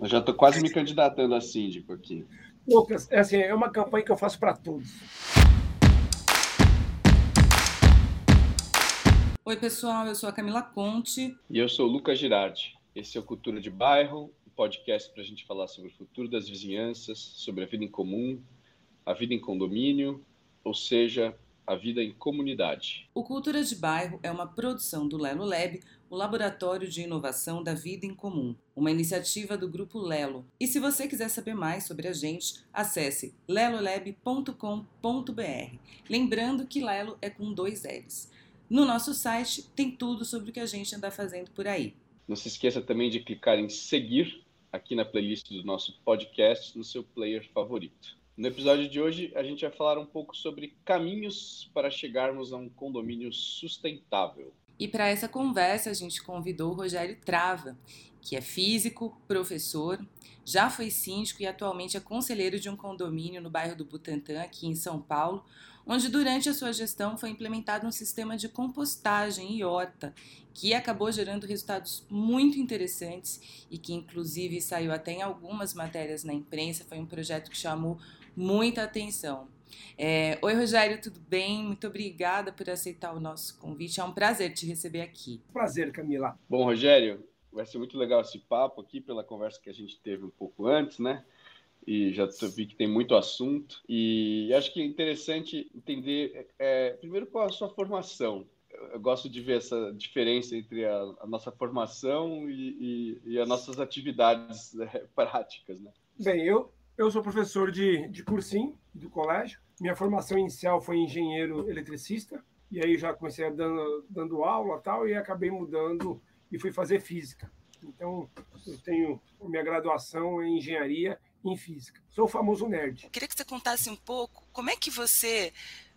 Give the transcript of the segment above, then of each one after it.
Eu já estou quase me candidatando a síndico aqui. Lucas, é, assim, é uma campanha que eu faço para todos. Oi, pessoal, eu sou a Camila Conte. E eu sou o Lucas Girardi. Esse é o Cultura de Bairro, um podcast para a gente falar sobre o futuro das vizinhanças, sobre a vida em comum, a vida em condomínio, ou seja, a vida em comunidade. O Cultura de Bairro é uma produção do Lelo Lab, o Laboratório de Inovação da Vida em Comum, uma iniciativa do Grupo Lelo. E se você quiser saber mais sobre a gente, acesse lelolab.com.br. Lembrando que Lelo é com dois L's. No nosso site tem tudo sobre o que a gente anda fazendo por aí. Não se esqueça também de clicar em seguir aqui na playlist do nosso podcast no seu player favorito. No episódio de hoje, a gente vai falar um pouco sobre caminhos para chegarmos a um condomínio sustentável. E para essa conversa, a gente convidou o Rogério Trava, que é físico, professor, já foi síndico e atualmente é conselheiro de um condomínio no bairro do Butantã, aqui em São Paulo, onde durante a sua gestão foi implementado um sistema de compostagem e horta, que acabou gerando resultados muito interessantes e que inclusive saiu até em algumas matérias na imprensa, foi um projeto que chamou muita atenção. É, Oi, Rogério, tudo bem? Muito obrigada por aceitar o nosso convite. É um prazer te receber aqui. Prazer, Camila. Bom, Rogério, vai ser muito legal esse papo aqui pela conversa que a gente teve um pouco antes, né? E já vi que tem muito assunto. E acho que é interessante entender, é, primeiro, qual a sua formação. Eu gosto de ver essa diferença entre a, a nossa formação e, e, e, as nossas atividades né, práticas, né? Bem, eu, eu sou professor de, de cursinho do colégio. Minha formação inicial foi engenheiro eletricista. E aí já comecei dando, dando aula tal, e acabei mudando e fui fazer física. Então, eu tenho minha graduação em engenharia em física. Sou o famoso nerd. Eu queria que você contasse um pouco como é que você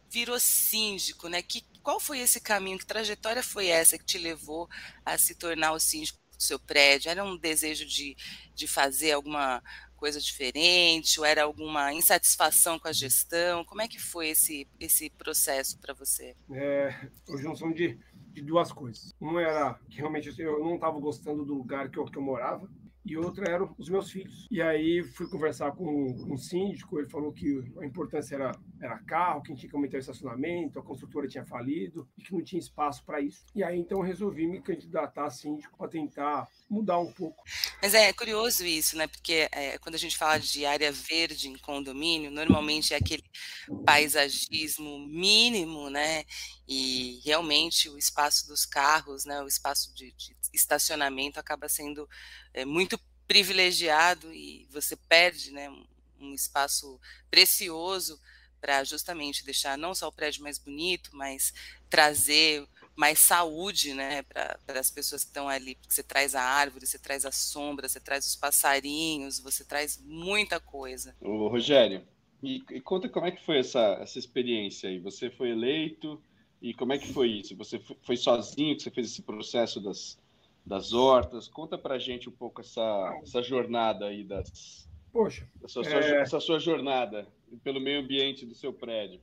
virou síndico, né? Que, qual foi esse caminho? Que trajetória foi essa que te levou a se tornar o síndico do seu prédio? Era um desejo de, de fazer alguma coisa diferente ou era alguma insatisfação com a gestão? Como é que foi esse, esse processo para você? É a junção de, de duas coisas. Uma era que realmente eu não estava gostando do lugar que eu, que eu morava, e outra eram os meus filhos. E aí fui conversar com, com o síndico, ele falou que a importância era, era carro, quem tinha que aumentar o estacionamento, a construtora tinha falido e que não tinha espaço para isso. E aí então resolvi me candidatar a síndico para tentar mudar um pouco. Mas é curioso isso, né? Porque é, quando a gente fala de área verde em condomínio, normalmente é aquele paisagismo mínimo, né? E realmente o espaço dos carros, né? O espaço de, de estacionamento acaba sendo é, muito privilegiado e você perde né, um espaço precioso para justamente deixar não só o prédio mais bonito, mas trazer mais saúde né, para as pessoas que estão ali, porque você traz a árvore, você traz a sombra, você traz os passarinhos, você traz muita coisa. Ô, Rogério, e, e conta como é que foi essa, essa experiência aí? Você foi eleito e como é que foi isso? Você foi, sozinho que você fez esse processo das, das hortas. Conta para gente um pouco essa, essa jornada aí das. Poxa. Essa sua, é... essa sua jornada pelo meio ambiente do seu prédio.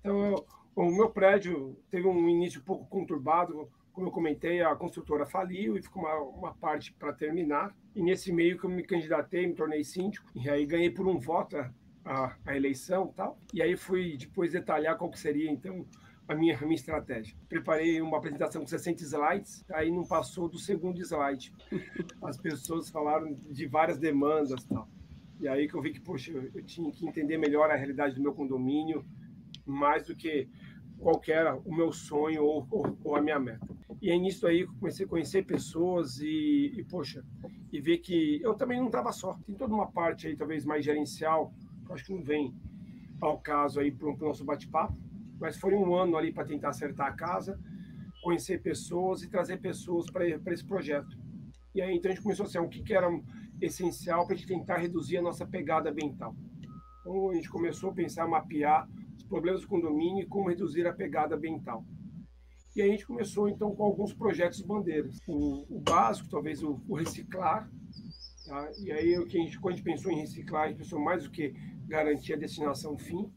Então, o meu prédio teve um início um pouco conturbado. Como eu comentei, a construtora faliu e ficou uma, uma parte para terminar. E nesse meio que eu me candidatei, me tornei síndico. E aí ganhei por um voto a, a eleição tal. E aí fui depois detalhar qual que seria, então, a minha, a minha estratégia. Preparei uma apresentação com 60 slides, aí não passou do segundo slide. As pessoas falaram de várias demandas tal. E aí que eu vi que, poxa, eu, tinha que entender melhor a realidade do meu condomínio, mais do que qualquer o meu sonho ou, ou, ou, a minha meta. E aí nisso aí comecei a conhecer pessoas e, e poxa, e ver que eu também não estava só. Tem toda uma parte aí talvez mais gerencial, que eu acho que não vem ao caso aí para o nosso bate-papo, mas foi um ano ali para tentar acertar a casa, conhecer pessoas e trazer pessoas para esse projeto. E aí então a gente começou assim, o que, que era essencial para a gente tentar reduzir a nossa pegada ambiental. Então a gente começou a pensar, mapear os problemas do condomínio e como reduzir a pegada ambiental. E a gente começou então com alguns projetos bandeiras. O, o básico, talvez o, o reciclar. Tá? E aí o que a gente, quando a gente pensou em reciclar, a gente pensou mais do que garantir a destinação fim,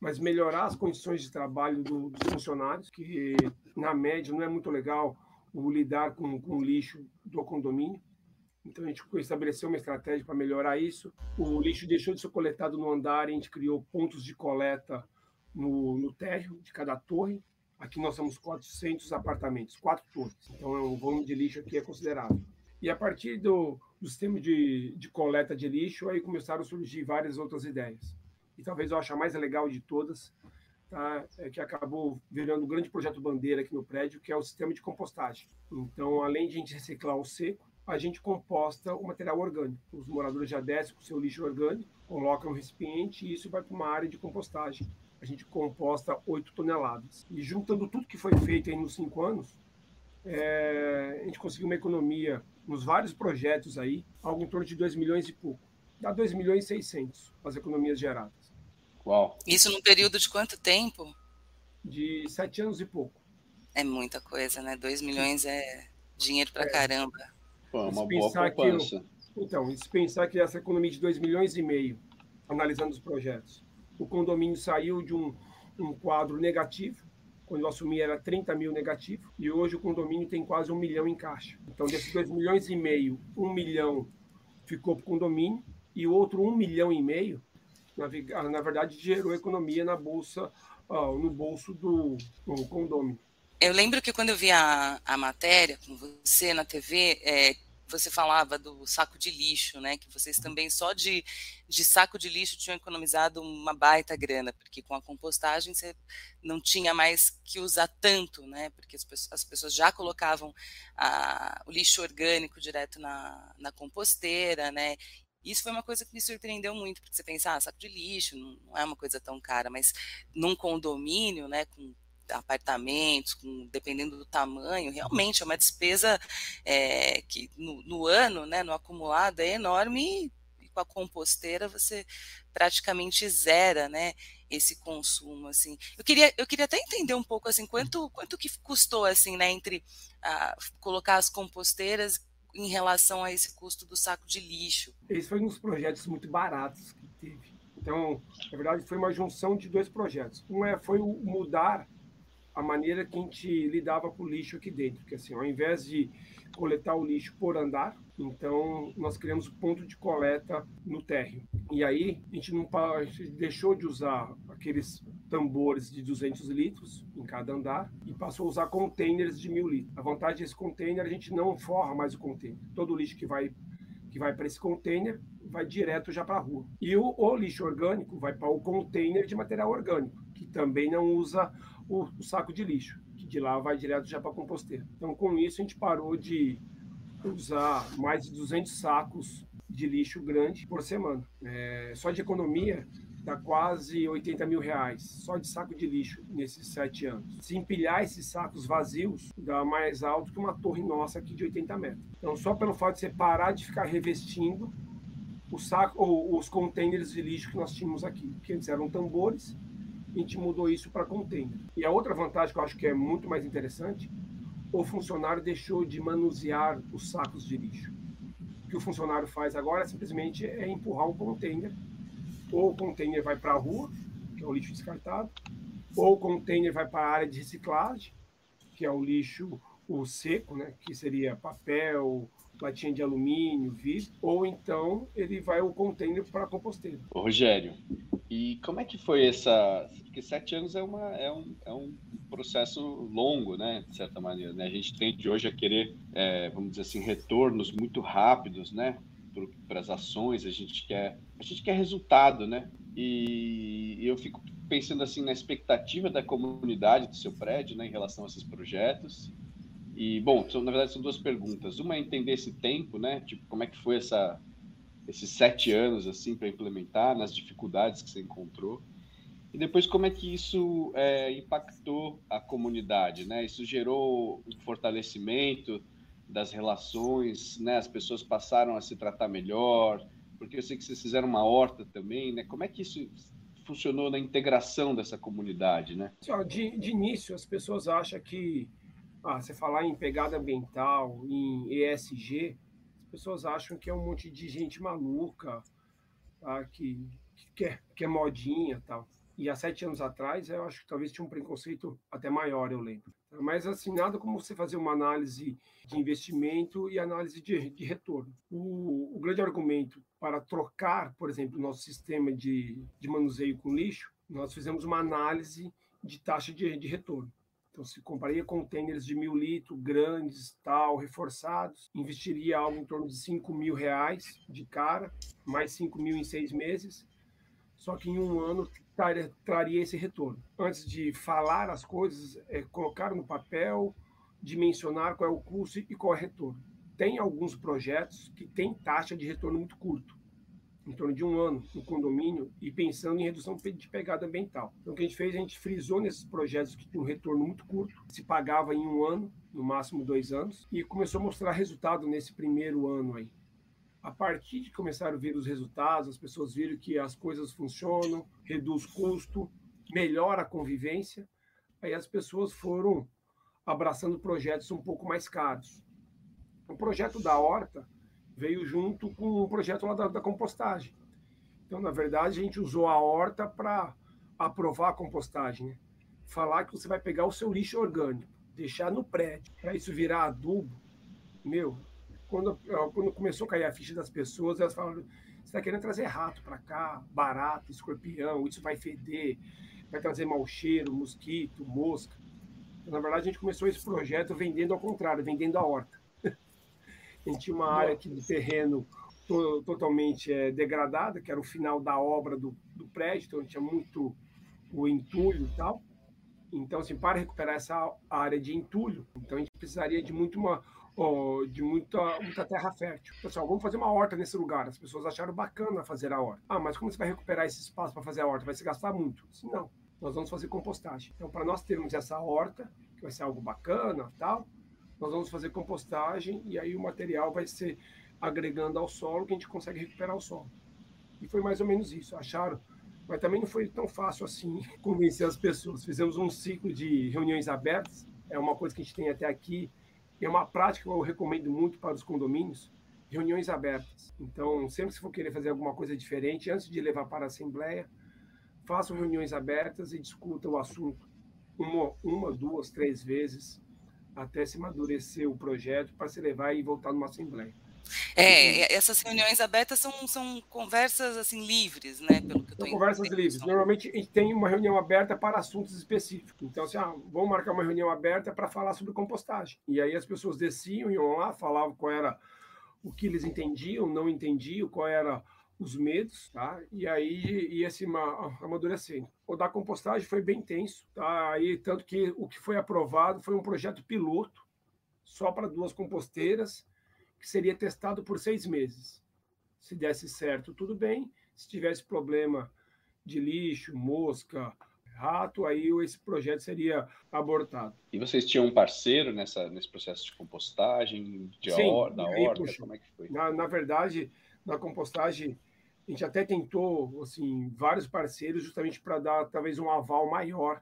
mas melhorar as condições de trabalho do, dos funcionários, que na média não é muito legal o lidar com, com o lixo do condomínio. Então a gente estabeleceu uma estratégia para melhorar isso. O lixo deixou de ser coletado no andar, a gente criou pontos de coleta no, no térreo de cada torre. Aqui nós temos 400 apartamentos, quatro torres. Então é um volume de lixo aqui é considerável. E a partir do, do sistema de, de coleta de lixo, aí começaram a surgir várias outras ideias. E talvez eu ache a mais legal de todas, tá? é que acabou virando um grande projeto bandeira aqui no prédio, que é o sistema de compostagem. Então, além de a gente reciclar o seco, a gente composta o material orgânico. Os moradores já descem com o seu lixo orgânico, colocam um recipiente e isso vai para uma área de compostagem. A gente composta 8 toneladas. E juntando tudo que foi feito aí nos cinco anos, é, a gente conseguiu uma economia nos vários projetos aí, algo em torno de 2 milhões e pouco. Dá 2 milhões e 600 as economias geradas. Uau. Isso num período de quanto tempo? De sete anos e pouco. É muita coisa, né? 2 milhões é dinheiro para é. caramba. Pô, é uma boa poupança. Que, então, se pensar que essa economia de 2 milhões e meio, analisando os projetos, o condomínio saiu de um, um quadro negativo quando eu assumi era 30 mil negativo, e hoje o condomínio tem quase um milhão em caixa. Então, desses 2 milhões e meio, um milhão ficou para o condomínio, e o outro um milhão e meio, na, na verdade, gerou economia na bolsa, uh, no bolso do, do condomínio. Eu lembro que quando eu vi a, a matéria com você na TV, é, você falava do saco de lixo, né? Que vocês também só de, de saco de lixo tinham economizado uma baita grana, porque com a compostagem você não tinha mais que usar tanto, né? Porque as pessoas, as pessoas já colocavam a, o lixo orgânico direto na, na composteira, né? Isso foi uma coisa que me surpreendeu muito, porque você pensa, ah, saco de lixo não, não é uma coisa tão cara, mas num condomínio, né, com apartamentos, com, dependendo do tamanho, realmente é uma despesa é, que no, no, ano, né, no acumulado, é enorme e com a composteira você praticamente zera, né, esse consumo, assim. Eu queria, eu queria até entender um pouco, assim, quanto, quanto que custou, assim, né, entre ah, colocar as composteiras em relação a esse custo do saco de lixo. Esse foi um dos projetos muito baratos que teve. Então, na verdade, foi uma junção de dois projetos. Um é, foi o mudar a maneira que a gente lidava com o lixo aqui dentro, que assim, ao invés de coletar o lixo por andar, então nós criamos ponto de coleta no térreo. E aí a gente não a gente deixou de usar aqueles tambores de 200 litros em cada andar e passou a usar containers de mil litros. A vantagem desse container a gente não forra mais o container. Todo o lixo que vai que vai para esse container vai direto já para a rua. E o, o lixo orgânico vai para o container de material orgânico, que também não usa o, o saco de lixo, que de lá vai direto já para composteira. Então, com isso, a gente parou de usar mais de 200 sacos de lixo grande por semana. É, só de economia dá quase 80 mil reais, só de saco de lixo nesses sete anos. Se empilhar esses sacos vazios, dá mais alto que uma torre nossa aqui de 80 metros. Então, só pelo fato de você parar de ficar revestindo o saco ou os containers de lixo que nós tínhamos aqui, que antes eram tambores, a gente mudou isso para container. E a outra vantagem que eu acho que é muito mais interessante, o funcionário deixou de manusear os sacos de lixo. O que o funcionário faz agora é simplesmente é empurrar um container, ou o container vai para a rua, que é o lixo descartado, ou o container vai para a área de reciclagem, que é o lixo o seco, né, que seria papel, latinha de alumínio, vidro, ou então ele vai o container para a composteira. Rogério, e como é que foi essa? Porque sete anos é, uma, é, um, é um processo longo, né? De certa maneira, né? A gente tende hoje a querer, é, vamos dizer assim, retornos muito rápidos, né? Para as ações, a gente quer, a gente quer resultado, né? E eu fico pensando assim na expectativa da comunidade do seu prédio, né, em relação a esses projetos. E bom, na verdade são duas perguntas. Uma é entender esse tempo, né? Tipo, como é que foi essa esses sete anos assim para implementar, nas dificuldades que você encontrou. E depois como é que isso é, impactou a comunidade, né? Isso gerou um fortalecimento das relações, né? As pessoas passaram a se tratar melhor, porque eu sei que vocês fizeram uma horta também, né? Como é que isso funcionou na integração dessa comunidade, né? De, de início, as pessoas acham que ah, você falar em pegada ambiental, em ESG, pessoas acham que é um monte de gente maluca, tá? que, que, quer, que é modinha tal. E há sete anos atrás, eu acho que talvez tinha um preconceito até maior, eu lembro. Mas, assim, nada como você fazer uma análise de investimento e análise de, de retorno. O, o, grande argumento para trocar, por exemplo, o nosso sistema de, de manuseio com lixo, nós fizemos uma análise de taxa de, de retorno. Então, se compraria containers de mil litros, grandes, tal, reforçados, investiria algo em torno de 5 mil reais de cara, mais 5 mil em seis meses, só que em um ano traria, traria esse retorno. Antes de falar as coisas, é colocar no papel, dimensionar qual é o custo e qual é o retorno. Tem alguns projetos que têm taxa de retorno muito curto, em torno de um ano no condomínio e pensando em redução de pegada ambiental. Então, o que a gente fez, a gente frisou nesses projetos que tinham um retorno muito curto, se pagava em um ano, no máximo dois anos, e começou a mostrar resultado nesse primeiro ano aí a partir de começaram a ver os resultados, as pessoas viram que as coisas funcionam, reduz custo, melhora a convivência, aí as pessoas foram abraçando projetos um pouco mais caros. O projeto da horta veio junto com o projeto lá da, da compostagem. Então, na verdade, a gente usou a horta para aprovar a compostagem. Né? Falar que você vai pegar o seu lixo orgânico, deixar no prédio, para isso virar adubo, meu, quando, quando começou a cair a ficha das pessoas, elas falaram: você está querendo trazer rato para cá, barata, escorpião, isso vai feder, vai trazer mau cheiro, mosquito, mosca. Então, na verdade, a gente começou esse projeto vendendo ao contrário, vendendo a horta. A gente tinha uma área aqui do terreno to, totalmente é, degradada, que era o final da obra do, do prédio, então tinha muito o entulho e tal. Então, assim, para recuperar essa área de entulho, então a gente precisaria de muito uma, de muita, muita terra fértil. Pessoal, vamos fazer uma horta nesse lugar. As pessoas acharam bacana fazer a horta. Ah, mas como você vai recuperar esse espaço para fazer a horta? Vai se gastar muito. Não, nós vamos fazer compostagem. Então, para nós termos essa horta, que vai ser algo bacana tal, nós vamos fazer compostagem e aí o material vai ser agregando ao solo que a gente consegue recuperar o solo. E foi mais ou menos isso. Acharam mas também não foi tão fácil assim convencer as pessoas. Fizemos um ciclo de reuniões abertas, é uma coisa que a gente tem até aqui é uma prática que eu recomendo muito para os condomínios, reuniões abertas. Então, sempre se for querer fazer alguma coisa diferente, antes de levar para a Assembleia, façam reuniões abertas e discutam o assunto uma, uma duas, três vezes, até se amadurecer o projeto para se levar e voltar numa Assembleia. É, essas reuniões abertas são, são conversas assim livres, né? Pelo que eu são conversas livres. Normalmente a gente tem uma reunião aberta para assuntos específicos. Então, assim, ah, vamos marcar uma reunião aberta para falar sobre compostagem. E aí as pessoas desciam, iam lá, falavam qual era o que eles entendiam, não entendiam, qual era os medos, tá? E aí ia se amadurecendo. O da compostagem foi bem tenso, tá? Aí tanto que o que foi aprovado foi um projeto piloto só para duas composteiras que seria testado por seis meses. Se desse certo, tudo bem. Se tivesse problema de lixo, mosca, rato, aí esse projeto seria abortado. E vocês tinham um parceiro nessa, nesse processo de compostagem, de Sim, or, da horta? Como é que foi? Na, na verdade, na compostagem, a gente até tentou assim, vários parceiros justamente para dar talvez um aval maior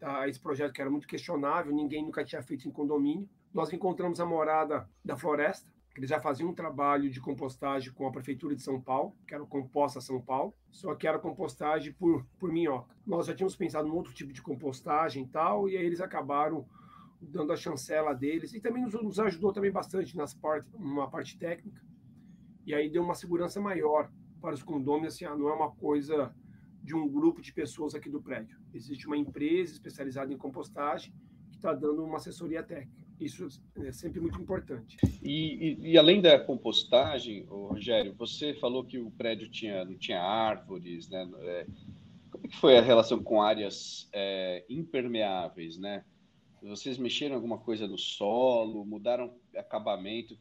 a esse projeto que era muito questionável, ninguém nunca tinha feito em condomínio. Nós encontramos a morada da floresta, eles já faziam um trabalho de compostagem com a Prefeitura de São Paulo, que era o Composta São Paulo, só que era compostagem por, por minhoca. Nós já tínhamos pensado em outro tipo de compostagem e tal, e aí eles acabaram dando a chancela deles, e também nos, nos ajudou também bastante nas part, numa parte técnica, e aí deu uma segurança maior para os condôminos, assim, ah, não é uma coisa de um grupo de pessoas aqui do prédio. Existe uma empresa especializada em compostagem que está dando uma assessoria técnica. Isso é sempre muito importante. E, e, e além da compostagem, Rogério, você falou que o prédio tinha, não tinha árvores, né? É, como é que foi a relação com áreas é, impermeáveis, né? Vocês mexeram alguma coisa no solo, mudaram acabamento?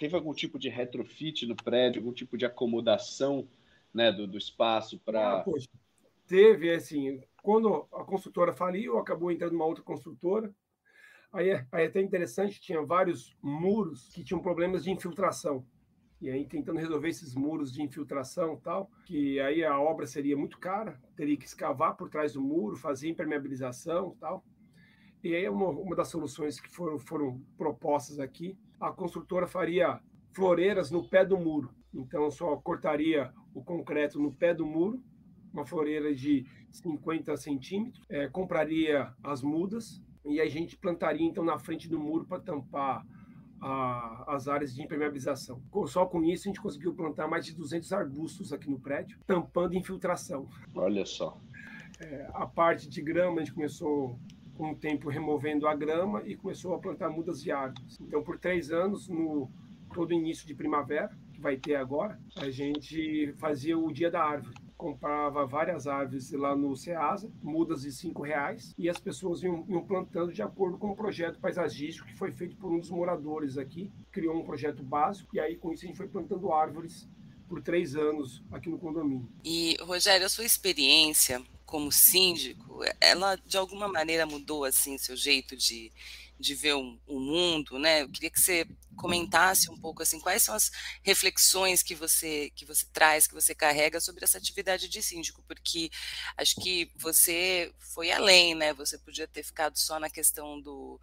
Teve algum tipo de retrofit no prédio, algum tipo de acomodação né, do, do espaço para. Ah, teve, assim, quando a construtora faliu, acabou entrando uma outra construtora, Aí, é, aí é até interessante, tinha vários muros que tinham problemas de infiltração. E aí tentando resolver esses muros de infiltração tal, que aí a obra seria muito cara, teria que escavar por trás do muro, fazer impermeabilização tal. E aí uma, uma das soluções que foram, foram propostas aqui, a construtora faria floreiras no pé do muro. Então só cortaria o concreto no pé do muro uma floreira de 50 centímetros, é, compraria as mudas e a gente plantaria então na frente do muro para tampar a, as áreas de impermeabilização. Só com isso a gente conseguiu plantar mais de 200 arbustos aqui no prédio, tampando infiltração. Olha só. É, a parte de grama a gente começou o tempo removendo a grama e começou a plantar mudas e árvores. Então por três anos no todo início de primavera que vai ter agora a gente fazia o dia da árvore comprava várias árvores lá no Ceasa, mudas de cinco reais, e as pessoas iam, iam, plantando de acordo com o projeto paisagístico que foi feito por um dos moradores aqui, criou um projeto básico, e aí com isso a gente foi plantando árvores por três anos aqui no condomínio. E, Rogério, a sua experiência como síndico, ela de alguma maneira mudou assim seu jeito de de ver o, o, mundo, né? Eu queria que você comentasse um pouco assim quais são as reflexões que você que você traz, que você carrega sobre essa atividade de síndico, porque acho que você foi além, né? Você podia ter ficado só na questão do,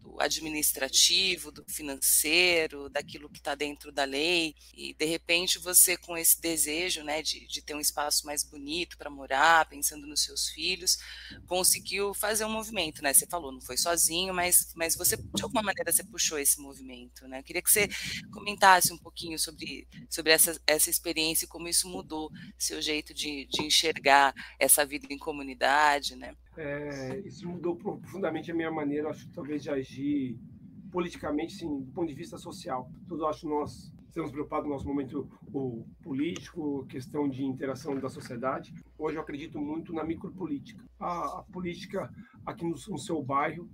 do administrativo, do financeiro, daquilo que está dentro da lei, e de repente você com esse desejo né, de, de ter um espaço mais bonito para morar, pensando nos seus filhos, conseguiu fazer um movimento, né? Você falou, não foi sozinho, mas, mas você, de alguma maneira, você puxou esse movimento, né? Eu queria que você comentasse um pouquinho sobre, sobre essa, essa experiência e como isso mudou seu jeito de, de enxergar essa vida em comunidade, né? É, isso mudou profundamente a minha maneira, acho, talvez, de agir politicamente, sim, do ponto de vista social. Tudo acho nós estamos preocupados no nosso momento o político, questão de interação da sociedade. Hoje eu acredito muito na micropolítica. A, a política aqui no, no, seu bairro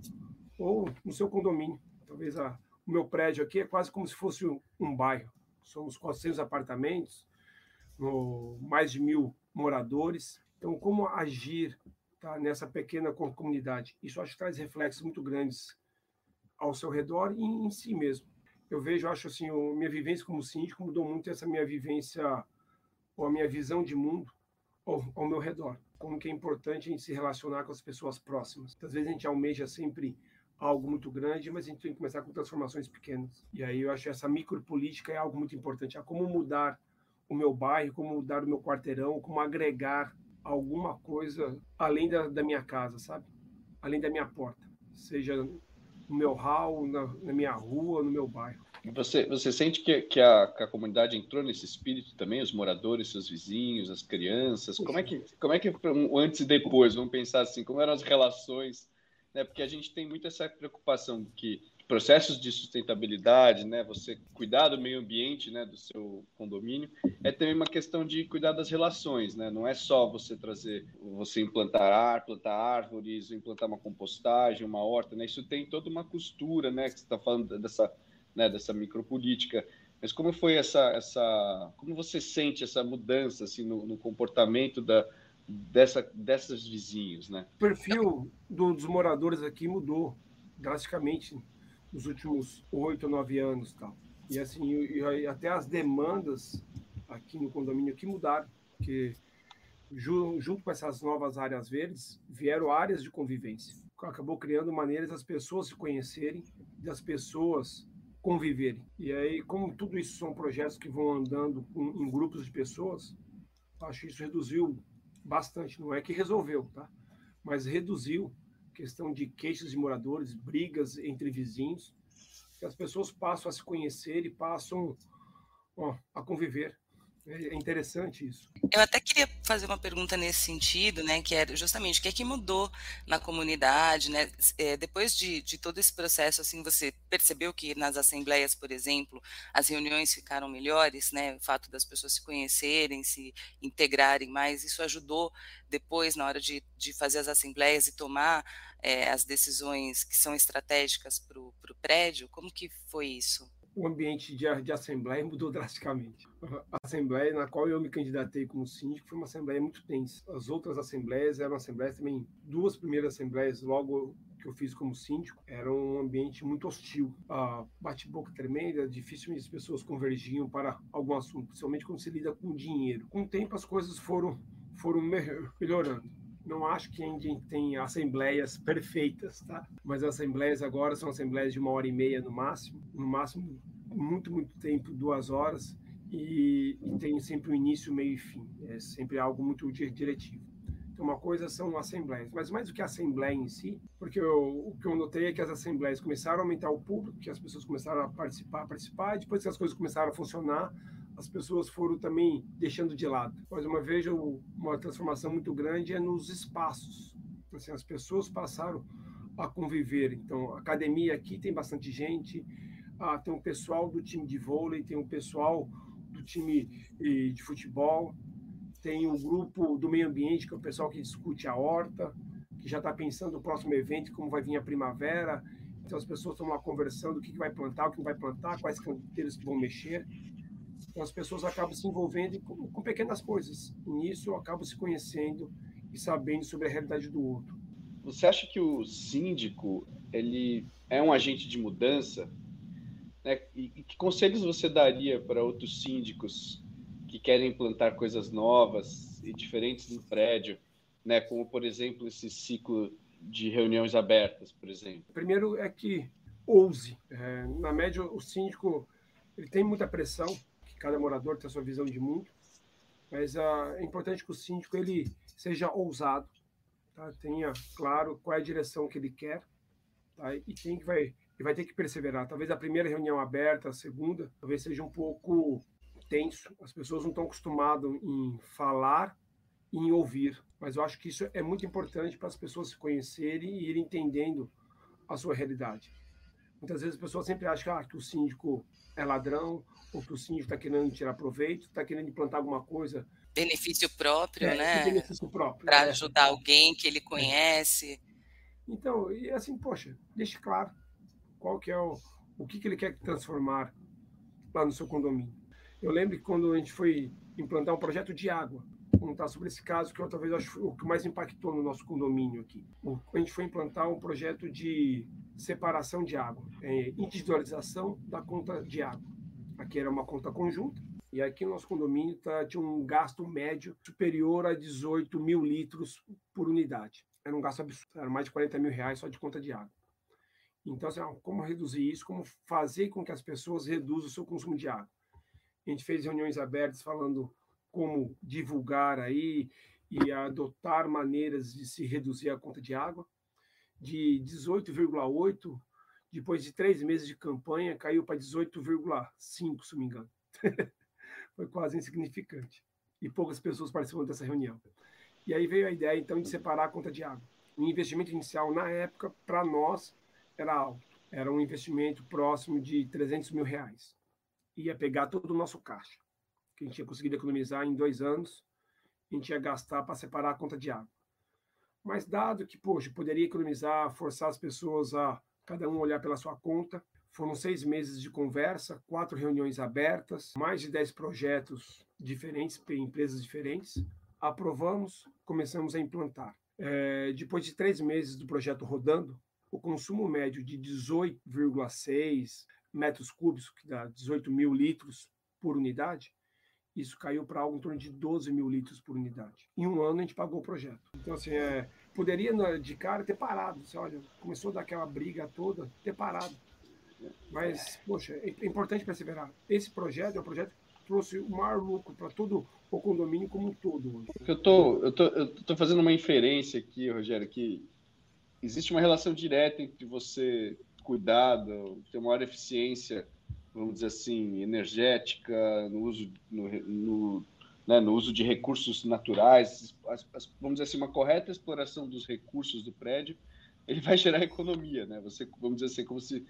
ou no seu condomínio. Talvez a, o meu prédio aqui é quase como se fosse um, um bairro. Somos 400 apartamentos, no, mais de mil moradores. Então, como agir tá, nessa pequena comunidade. Isso acho que traz reflexos muito grandes ao seu redor e em si mesmo. Eu vejo, acho assim, a minha vivência como síndico mudou muito essa minha vivência ou a minha visão de mundo ao, ao meu redor. Como que é importante a gente se relacionar com as pessoas próximas. Às vezes a gente almeja sempre algo muito grande, mas a gente tem que começar com transformações pequenas. E aí eu acho que essa micropolítica é algo muito importante. É como mudar o meu bairro, como mudar o meu quarteirão, como agregar alguma coisa além da, da minha casa, sabe? Além da minha porta. Seja no meu hall, na, na minha rua, no meu bairro. Você, você sente que, que, a, que a comunidade entrou nesse espírito também, os moradores, seus vizinhos, as crianças? Como é que, como é que antes e depois, vamos pensar assim, como eram as relações? Né? Porque a gente tem muito essa preocupação que processos de sustentabilidade, né, você cuidar do meio ambiente, né, do seu condomínio, é também uma questão de cuidar das relações, né? Não é só você trazer, você implantar ar, plantar árvores, implantar uma compostagem, uma horta, né? Isso tem toda uma costura, né? Que você está falando dessa, né, dessa micropolítica. Mas como foi essa, essa, como você sente essa mudança assim no, no comportamento da dessa dessas vizinhos, né? O perfil do, dos moradores aqui mudou drasticamente nos últimos oito, nove anos, tal. E assim, e, e até as demandas aqui no condomínio que mudaram, porque junto com essas novas áreas verdes vieram áreas de convivência. Acabou criando maneiras das pessoas se conhecerem, das pessoas conviverem. E aí, como tudo isso são projetos que vão andando em grupos de pessoas, acho que isso reduziu bastante. Não é que resolveu, tá? Mas reduziu questão de queixas de moradores, brigas entre vizinhos, que as pessoas passam a se conhecer e passam ó, a conviver. É, interessante isso. Eu até queria fazer uma pergunta nesse sentido, né, que é justamente o que é que mudou na comunidade, né? É, depois de, de todo esse processo, assim, você percebeu que nas assembleias, por exemplo, as reuniões ficaram melhores, né? O fato das pessoas se conhecerem, se integrarem mais, isso ajudou depois na hora de, de fazer as assembleias e tomar é, as decisões que são estratégicas para o prédio. Como que foi isso? O ambiente de, de, assembleia mudou drasticamente. A assembleia na qual eu me candidatei como síndico foi uma assembleia muito tensa. As outras assembleias eram assembleias também, duas primeiras assembleias logo que eu fiz como síndico, era um ambiente muito hostil. A bate-boca tremenda, difícil as pessoas convergiam para algum assunto, principalmente quando se lida com dinheiro. Com o tempo as coisas foram foram melhorando não acho que a gente tem assembleias perfeitas, tá? Mas as assembleias agora são assembleias de uma hora e meia no máximo, no máximo muito, muito tempo, duas horas, e, e tem sempre um início, meio e fim. É sempre algo muito diretivo. Então, uma coisa são assembleias, mas mais do que a assembleia em si, porque eu, o que eu notei é que as assembleias começaram a aumentar o público, que as pessoas começaram a participar, participar, e depois que as coisas começaram a funcionar, as pessoas foram também deixando de lado. Mais uma vez, uma transformação muito grande é nos espaços. Assim, as pessoas passaram a conviver. Então, academia aqui tem bastante gente, ah, tem um pessoal do time de vôlei, tem um pessoal do time de futebol, tem um grupo do meio ambiente, que é o pessoal que discute a horta, que já está pensando no próximo evento, como vai vir a primavera. Então, as pessoas estão lá conversando o que, vai plantar, o que não vai plantar, quais canteiros que vão mexer. Então, as pessoas acabam se envolvendo com, com pequenas coisas. E nisso, acabam se conhecendo e sabendo sobre a realidade do outro. Você acha que o síndico ele é um agente de mudança? Né? E, que conselhos você daria para outros síndicos que querem implantar coisas novas e diferentes no prédio, né? Como por exemplo esse ciclo de reuniões abertas, por exemplo. Primeiro é que ouse. É, na média, o síndico ele tem muita pressão, que cada morador tem a sua visão de mundo, mas ah, é importante que o síndico ele seja ousado, tá? tenha claro qual é a direção que ele quer, tá? e tem que vai e vai ter que perseverar. Talvez a primeira reunião aberta, a segunda, talvez seja um pouco tenso. As pessoas não estão acostumadas em falar e em ouvir. Mas eu acho que isso é muito importante para as pessoas se conhecerem e irem entendendo a sua realidade. Muitas vezes as pessoas sempre acham ah, que o síndico é ladrão, ou que o síndico está querendo tirar proveito, está querendo implantar alguma coisa. Benefício próprio, é, né? Benefício próprio. Para é. ajudar alguém que ele conhece. Então, e assim, poxa, deixe claro qual que é o, o que, que ele quer transformar lá no seu condomínio. Eu lembro que quando a gente foi implantar um projeto de água, contar sobre esse caso que talvez acho o que mais impactou no nosso condomínio aqui. A gente foi implantar um projeto de separação de água, é, individualização da conta de água. Aqui era uma conta conjunta e aqui no nosso condomínio tá, tinha um gasto médio superior a 18 mil litros por unidade. Era um gasto absurdo, era mais de 40 mil reais só de conta de água. Então, assim, como reduzir isso? Como fazer com que as pessoas reduzam o seu consumo de água? A gente fez reuniões abertas falando como divulgar aí e adotar maneiras de se reduzir a conta de água. De 18,8, depois de três meses de campanha, caiu para 18,5, se não me engano. Foi quase insignificante. E poucas pessoas participaram dessa reunião. E aí veio a ideia, então, de separar a conta de água. O investimento inicial, na época, para nós, era alto. Era um investimento próximo de 300 mil reais ia pegar todo o nosso caixa, que a gente tinha conseguido economizar em dois anos, a gente ia gastar para separar a conta de água. Mas dado que, poxa, poderia economizar, forçar as pessoas a cada um olhar pela sua conta, foram seis meses de conversa, quatro reuniões abertas, mais de dez projetos diferentes, em empresas diferentes. Aprovamos, começamos a implantar. É, depois de três meses do projeto rodando, o consumo médio de 18,6 metros cúbicos, que dá 18 mil litros por unidade, isso caiu para algo em torno de 12 mil litros por unidade. Em um ano a gente pagou o projeto. Então, assim, é, poderia de cara ter parado. Você olha, começou daquela briga toda, ter parado. Mas, poxa, é, é importante perseverar. Esse projeto é um projeto que trouxe o maior lucro para todo o condomínio como um todo. Eu tô, eu tô, eu tô fazendo uma inferência aqui, Rogério, que existe uma relação direta entre você cuidado, ter maior eficiência, vamos dizer assim, energética, no uso, no, no, né, no uso de recursos naturais, as, as, vamos dizer assim, uma correta exploração dos recursos do prédio, ele vai gerar economia, né? Você, vamos dizer assim, como se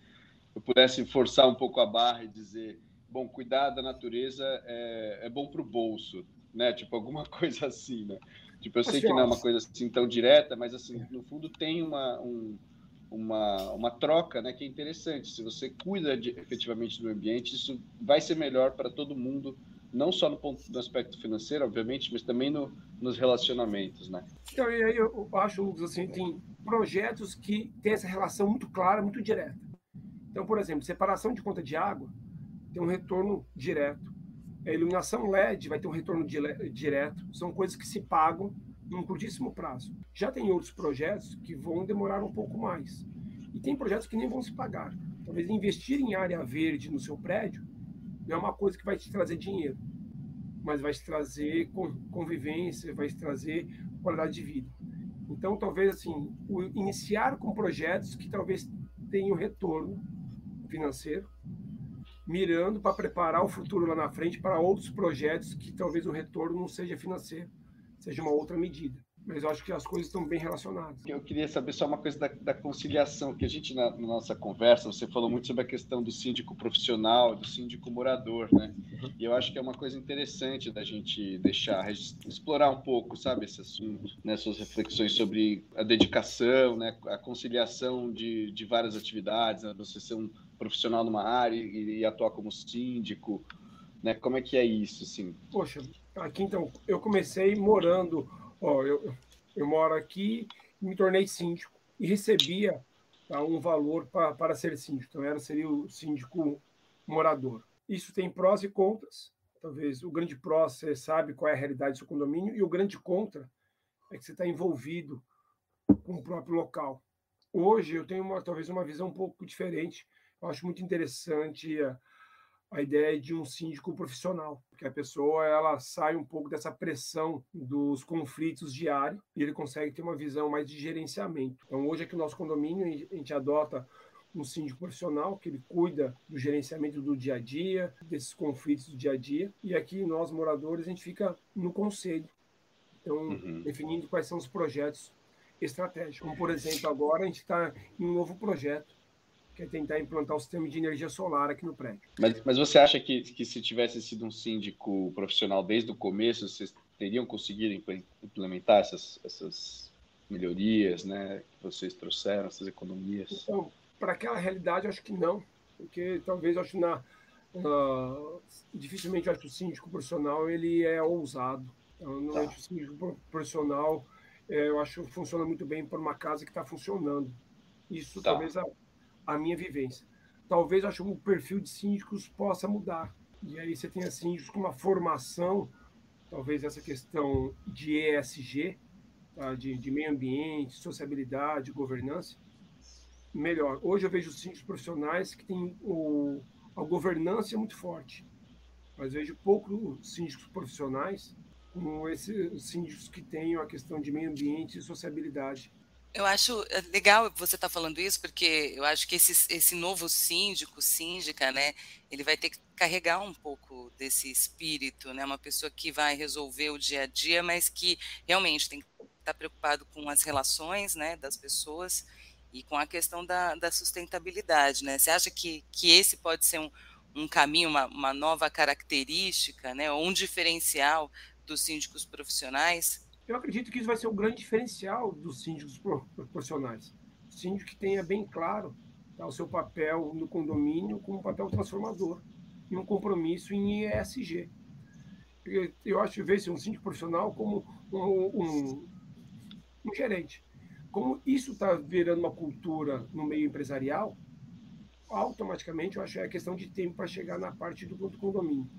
eu pudesse forçar um pouco a barra e dizer, bom, cuidar da natureza é, é bom para o bolso, né? Tipo, alguma coisa assim, né? Tipo, eu sei que não é uma coisa assim tão direta, mas assim, no fundo tem uma, um, uma, uma troca né, que é interessante. Se você cuida de, efetivamente do ambiente, isso vai ser melhor para todo mundo, não só no, ponto, no aspecto financeiro, obviamente, mas também no, nos relacionamentos. Né? Então, eu acho, assim, tem projetos que têm essa relação muito clara, muito direta. Então, por exemplo, separação de conta de água tem um retorno direto. A iluminação LED vai ter um retorno direto. São coisas que se pagam num curtíssimo prazo. Já tem outros projetos que vão demorar um pouco mais. E tem projetos que nem vão se pagar. Talvez investir em área verde no seu prédio não é uma coisa que vai te trazer dinheiro, mas vai te trazer convivência, vai te trazer qualidade de vida. Então, talvez assim, iniciar com projetos que talvez tenham retorno financeiro, mirando para preparar o futuro lá na frente para outros projetos que talvez o retorno não seja financeiro, seja uma outra medida mas eu acho que as coisas estão bem relacionadas. Eu queria saber só uma coisa da, da conciliação, que a gente, na, na, nossa conversa, você falou muito sobre a questão do síndico profissional, do síndico morador, né? E eu acho que é uma coisa interessante da gente deixar, explorar um pouco, sabe, esse assunto, né? Suas reflexões sobre a dedicação, né? A conciliação de, de várias atividades, né? Você ser um profissional numa área e, e atuar como síndico, né? Como é que é isso, assim? Poxa, aqui então, eu comecei morando ó, eu, eu moro aqui me tornei síndico e recebia tá, um valor pra, para ser síndico. Então, era, seria o síndico morador. Isso tem prós e contras. Talvez o grande pró, você sabe qual é a realidade do seu condomínio, e o grande contra é que você está envolvido com o próprio local. Hoje eu tenho uma, talvez uma visão um pouco diferente. Eu acho muito interessante a ideia de um síndico profissional, porque a pessoa ela sai um pouco dessa pressão dos conflitos diários e ele consegue ter uma visão mais de gerenciamento. Então, hoje aqui no nosso condomínio, a gente adota um síndico profissional que ele cuida do gerenciamento do dia a dia, desses conflitos do dia a dia, e aqui nós moradores a gente fica no conselho. Então, uhum. definindo quais são os projetos estratégicos. Como, por exemplo, agora a gente está em um novo projeto que é tentar implantar o sistema de energia solar aqui no prédio. Mas, mas você acha que, que se tivesse sido um síndico profissional desde o começo, vocês teriam conseguido implementar essas, essas melhorias né, que vocês trouxeram, essas economias? Então, para aquela realidade, acho que não, porque talvez eu acho na uh, dificilmente acho que o síndico profissional ele é ousado. Eu não tá. acho o síndico profissional, é, eu acho que funciona muito bem para uma casa que está funcionando. Isso tá. talvez a, minha vivência. Talvez acho que o perfil de síndicos possa mudar. E aí você tenha síndicos com uma formação, talvez essa questão de ESG, tá? de, de meio ambiente, sociabilidade, governança, melhor. Hoje eu vejo síndicos profissionais que têm o, a governança muito forte, mas vejo poucos síndicos profissionais como esses síndicos que têm a questão de meio ambiente e sociabilidade eu acho eh, legal você estar tá falando isso, porque eu acho que esse, esse novo síndico, síndica, né, ele vai ter que carregar um pouco desse espírito, né, uma pessoa que vai resolver o dia a dia, mas que realmente tem que estar tá preocupado com as relações, né, das pessoas e com a questão da, da sustentabilidade, né. Você acha que, que esse pode ser um, um caminho, uma, uma nova característica, né, ou um diferencial dos síndicos profissionais? Eu acredito que isso vai ser o grande diferencial dos síndicos proporcionais. O síndico que tenha bem claro tá, o seu papel no condomínio como um papel transformador e um compromisso em ESG. Eu acho que vejo um síndico profissional como um, um, um gerente. Como isso está virando uma cultura no meio empresarial, automaticamente eu acho que é questão de tempo para chegar na parte do, do condomínio.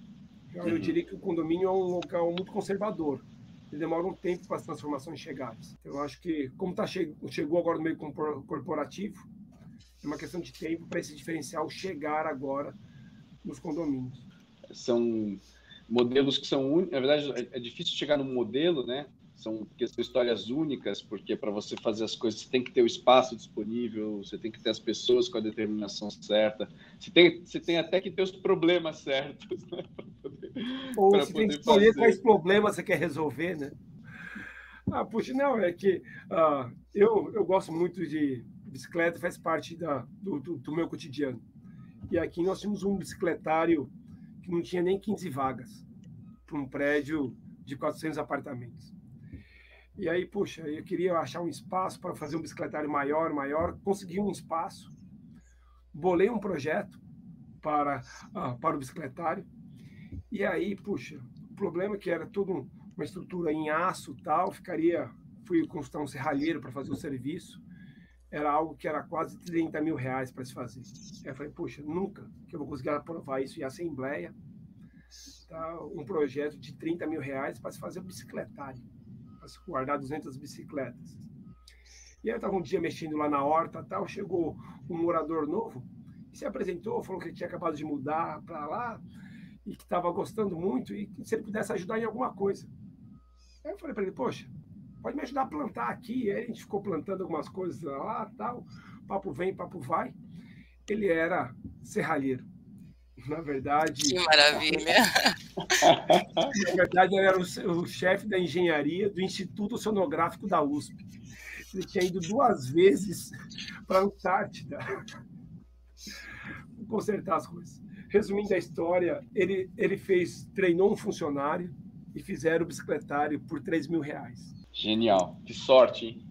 Eu, eu uhum. diria que o condomínio é um local muito conservador demora um tempo para as transformações chegarem. Então, eu acho que, como tá che chegou agora no meio corporativo, é uma questão de tempo para esse diferencial chegar agora nos condomínios. São modelos que são, na verdade, é, é difícil chegar num modelo, né? São, porque são histórias únicas, porque para você fazer as coisas você tem que ter o espaço disponível, você tem que ter as pessoas com a determinação certa, você tem, você tem até que ter os problemas certos, né? Poder, Ou você tem que escolher fazer. quais problemas você quer resolver, né? Ah, puxa, não, é que uh, eu, eu gosto muito de bicicleta, faz parte da, do, do, do meu cotidiano. E aqui nós tínhamos um bicicletário que não tinha nem 15 vagas para um prédio de 400 apartamentos. E aí, puxa, eu queria achar um espaço para fazer um bicicletário maior, maior. Consegui um espaço, bolei um projeto para, uh, para o bicicletário. E aí, puxa, o problema é que era toda uma estrutura em aço tal, ficaria. Fui consultar um serralheiro para fazer o serviço. Era algo que era quase 30 mil reais para se fazer. Aí eu falei, puxa, nunca que eu vou conseguir aprovar isso em assembleia. Tá? Um projeto de 30 mil reais para se fazer um bicicletário guardar 200 bicicletas. E aí eu estava um dia mexendo lá na horta, tal, chegou um morador novo, se apresentou, falou que tinha acabado de mudar para lá, e que estava gostando muito e se ele pudesse ajudar em alguma coisa. Aí eu falei para ele, poxa, pode me ajudar a plantar aqui. Aí a gente ficou plantando algumas coisas lá, tal, papo vem, papo vai. Ele era serralheiro. Na verdade. Que maravilha! Na verdade, ele era o, o chefe da engenharia do Instituto Sonográfico da USP. Ele tinha ido duas vezes para a Antártida consertar as coisas. Resumindo a história, ele, ele fez, treinou um funcionário e fizeram o bicicletário por 3 mil reais. Genial. Que sorte, hein?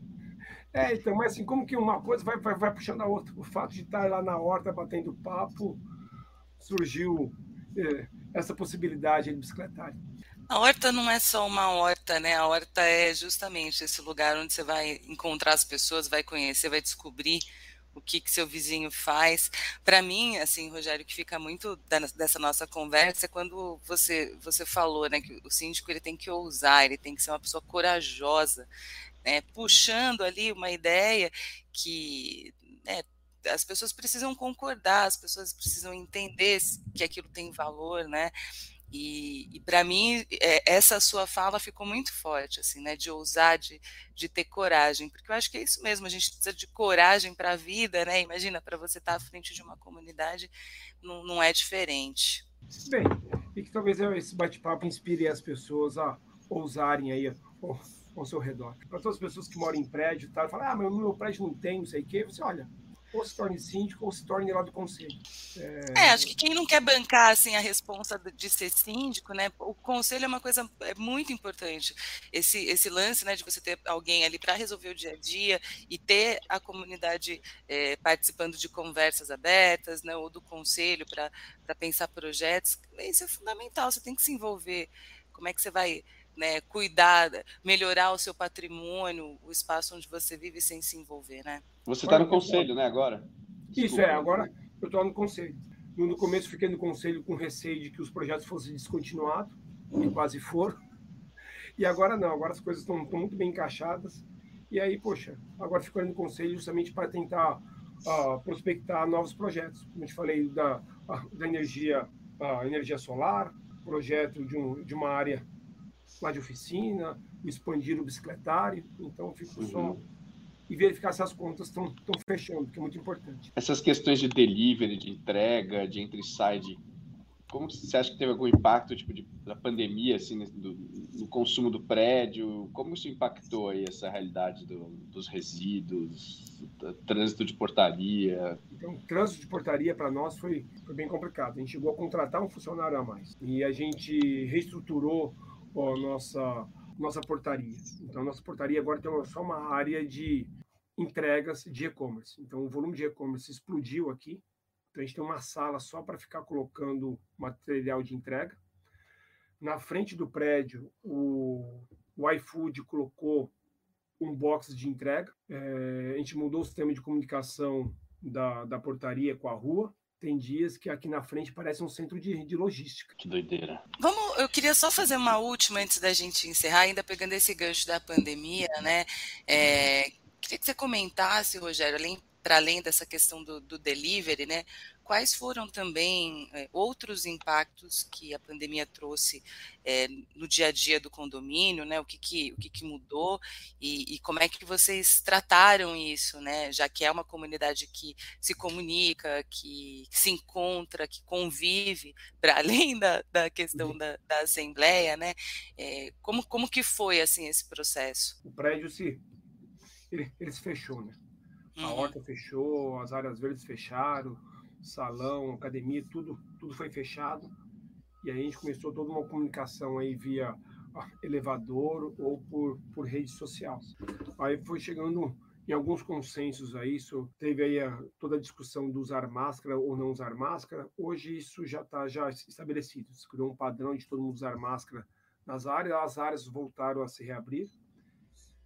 É, então, mas assim, como que uma coisa vai, vai, vai puxando a outra? O fato de estar lá na horta batendo papo, surgiu é, essa possibilidade de bicicletário. A horta não é só uma horta, né? A horta é justamente esse lugar onde você vai encontrar as pessoas, vai conhecer, vai descobrir o que, que seu vizinho faz. Para mim, assim, Rogério, que fica muito dessa nossa conversa é quando você, você falou, né, que o síndico ele tem que ousar, ele tem que ser uma pessoa corajosa, né, puxando ali uma ideia que né, as pessoas precisam concordar, as pessoas precisam entender que aquilo tem valor, né? E, e para mim, é, essa sua fala ficou muito forte, assim, né? De ousar, de, de ter coragem, porque eu acho que é isso mesmo, a gente precisa de coragem para a vida, né? Imagina, para você estar tá à frente de uma comunidade, não, não é diferente. Bem, e que talvez esse bate-papo inspire as pessoas a ousarem aí ao, ao seu redor. Para todas as pessoas que moram em prédio, tá, falam, ah, mas meu prédio não tem, não sei o quê, você olha, ou se torne síndico ou se torne lá do conselho. É... é... acho que quem não quer bancar assim a responsa de ser síndico, né? O conselho é uma coisa é muito importante. Esse esse lance, né, de você ter alguém ali para resolver o dia a dia e ter a comunidade é, participando de conversas abertas, né, ou do conselho para para pensar projetos, isso é fundamental. Você tem que se envolver. Como é que você vai né, cuidar, melhorar o seu patrimônio, o espaço onde você vive sem se envolver, né? Você está no conselho, né, agora? Desculpa. Isso é, agora eu estou no conselho. No começo fiquei no conselho com receio de que os projetos fossem descontinuados, e quase foram. E agora não, agora as coisas estão muito bem encaixadas. E aí, poxa, agora fico no conselho justamente para tentar uh, prospectar novos projetos. Como eu te falei, da, da energia, uh, energia solar, projeto de, um, de uma área lá de oficina, expandir o bicicletário, então fico uhum. só e verificar se as contas estão fechando, que é muito importante. Essas questões de delivery, de entrega, de entre side, como você acha que teve algum impacto tipo de, da pandemia assim do, no consumo do prédio? Como isso impactou aí essa realidade do, dos resíduos, do trânsito de portaria? Então, o trânsito de portaria para nós foi, foi bem complicado. A gente chegou a contratar um funcionário a mais e a gente reestruturou a nossa, nossa portaria. Então, a nossa portaria agora tem só uma área de entregas de e-commerce. Então, o volume de e-commerce explodiu aqui. Então, a gente tem uma sala só para ficar colocando material de entrega. Na frente do prédio, o, o iFood colocou um box de entrega. É, a gente mudou o sistema de comunicação da, da portaria com a rua. Tem dias que aqui na frente parece um centro de, de logística. Que doideira. Vamos, eu queria só fazer uma última antes da gente encerrar, ainda pegando esse gancho da pandemia, né? É, queria que você comentasse, Rogério, além para além dessa questão do, do, delivery, né? Quais foram também é, outros impactos que a pandemia trouxe é, no dia a dia do condomínio, né? O que, que, o que, que mudou e, e, como é que vocês trataram isso, né? Já que é uma comunidade que se comunica, que, que se encontra, que convive, para além da, da questão uhum. da, da, assembleia, né? É, como, como que foi assim esse processo? O prédio se ele, ele se fechou, né? A uhum. horta fechou, as áreas verdes fecharam, salão, academia, tudo, tudo foi fechado. E aí a gente começou toda uma comunicação aí via elevador ou por, por rede social. Aí foi chegando em alguns consensos aí, isso teve aí a, toda a discussão do usar máscara ou não usar máscara. Hoje isso já está já estabelecido. Se criou um padrão de todo mundo usar máscara nas áreas, as áreas voltaram a se reabrir.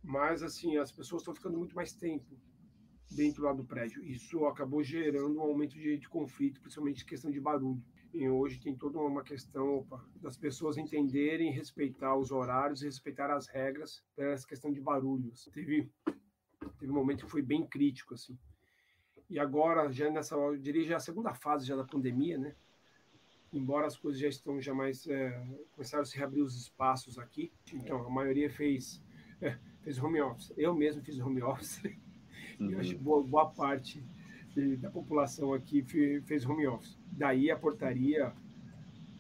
Mas assim, as pessoas estão ficando muito mais tempo dentro lá do prédio. Isso acabou gerando um aumento de, de conflito, principalmente questão de barulho. E hoje tem toda uma questão opa, das pessoas entenderem, respeitar os horários, respeitar as regras essa questão de barulhos. Teve, teve um momento que foi bem crítico, assim. E agora, já nessa, eu diria já a segunda fase já da pandemia, né? embora as coisas já estão já mais é, começaram a se reabrir os espaços aqui. Então a maioria fez é, fez home office. Eu mesmo fiz home office. Uhum. E acho que boa, boa parte da população aqui fez home office. Daí a portaria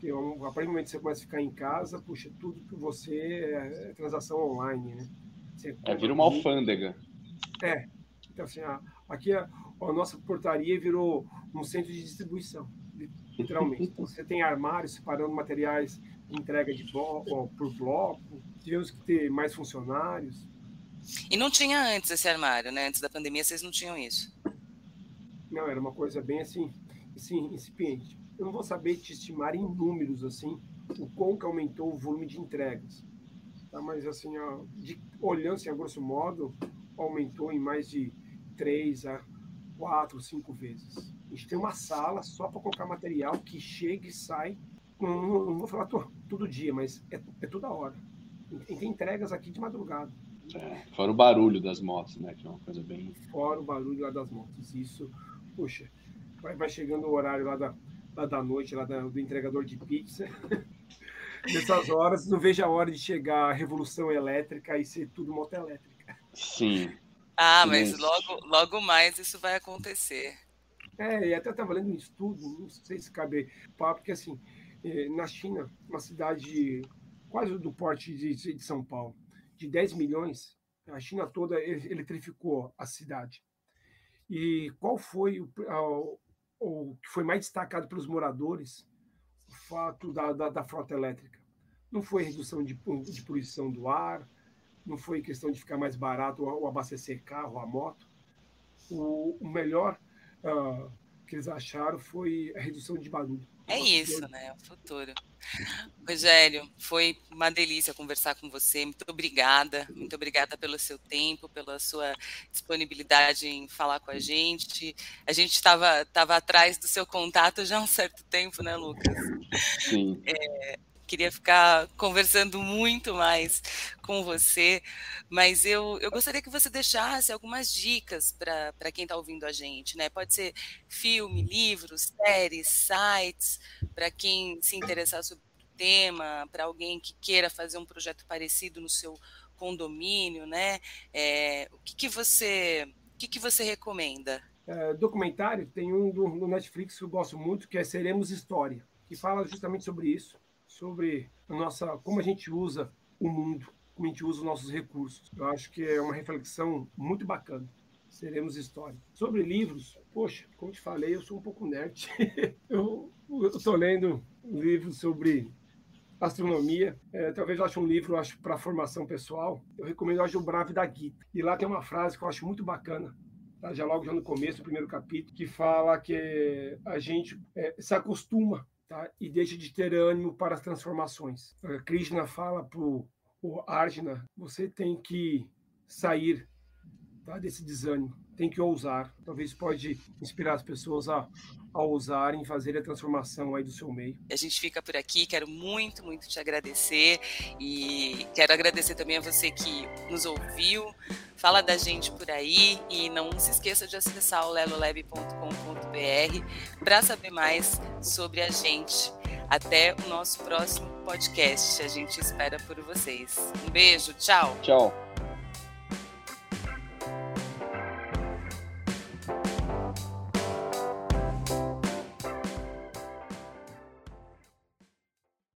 que é a partir do momento que você começa a ficar em casa, puxa, tudo que você é, é transação online, né? Você é, vira uma alfândega. É. Então, assim, a, aqui a, a, nossa portaria virou um centro de distribuição, literalmente. Então, você tem armários separando materiais entrega de bloco, por bloco, tivemos que ter mais funcionários. E não tinha antes esse armário, né? Antes da pandemia, vocês não tinham isso? Não, era uma coisa bem assim, assim incipiente eu não vou saber te estimar em números assim o quão que aumentou o volume de entregas, tá? Mas assim, ó, de, olhando assim, a grosso modo, aumentou em mais de três a quatro, cinco vezes. A gente tem uma sala só para colocar material que chega e sai. Não, não, não vou falar to, todo dia, mas é, é toda hora. E tem entregas aqui de madrugada. É, fora o barulho das motos, né? Que é uma coisa bem. Fora o barulho lá das motos. Isso, puxa, vai, vai chegando o horário lá da, lá da noite, lá do entregador de pizza. Nessas horas, não vejo a hora de chegar a revolução elétrica e ser tudo moto elétrica. Sim. Ah, mas logo, logo mais isso vai acontecer. É, e até estava lendo um estudo, não sei se cabe papo, porque assim, eh, na China, uma cidade quase do porte de, de São Paulo, de 10 milhões, a China toda eletrificou a cidade. E qual foi o, o que foi mais destacado pelos moradores, o fato da, da, da frota elétrica. Não foi redução de, de poluição do ar, não foi questão de ficar mais barato o abastecer carro, a moto. O, o melhor uh, que eles acharam foi a redução de barulho. É isso, né? É o futuro. Rogério, foi uma delícia conversar com você. Muito obrigada. Muito obrigada pelo seu tempo, pela sua disponibilidade em falar com a gente. A gente estava atrás do seu contato já há um certo tempo, né, Lucas? Sim. É, queria ficar conversando muito mais com você, mas eu, eu gostaria que você deixasse algumas dicas para quem está ouvindo a gente, né? Pode ser filme, livros, séries, sites, para quem se interessar sobre o tema, para alguém que queira fazer um projeto parecido no seu condomínio, né? É, o que, que você o que, que você recomenda? É, documentário tem um do, do Netflix que eu gosto muito que é Seremos História, que fala justamente sobre isso sobre a nossa, como a gente usa o mundo, como a gente usa os nossos recursos. Eu acho que é uma reflexão muito bacana. Seremos história. Sobre livros, poxa, como te falei, eu sou um pouco nerd. eu estou lendo um livro sobre astronomia. É, talvez eu ache um livro acho para formação pessoal. Eu recomendo hoje o Brave da Gita. E lá tem uma frase que eu acho muito bacana. Tá? Já logo já no começo do primeiro capítulo, que fala que a gente é, se acostuma tá? e deixa de ter ânimo para as transformações. Krishna fala para o Arjuna, você tem que sair tá, desse desânimo, tem que ousar. Talvez pode inspirar as pessoas a, a ousarem fazer a transformação aí do seu meio. A gente fica por aqui, quero muito, muito te agradecer e quero agradecer também a você que nos ouviu. Fala da gente por aí e não se esqueça de acessar o lelolab.com.br para saber mais sobre a gente. Até o nosso próximo podcast. A gente espera por vocês. Um beijo, tchau. Tchau.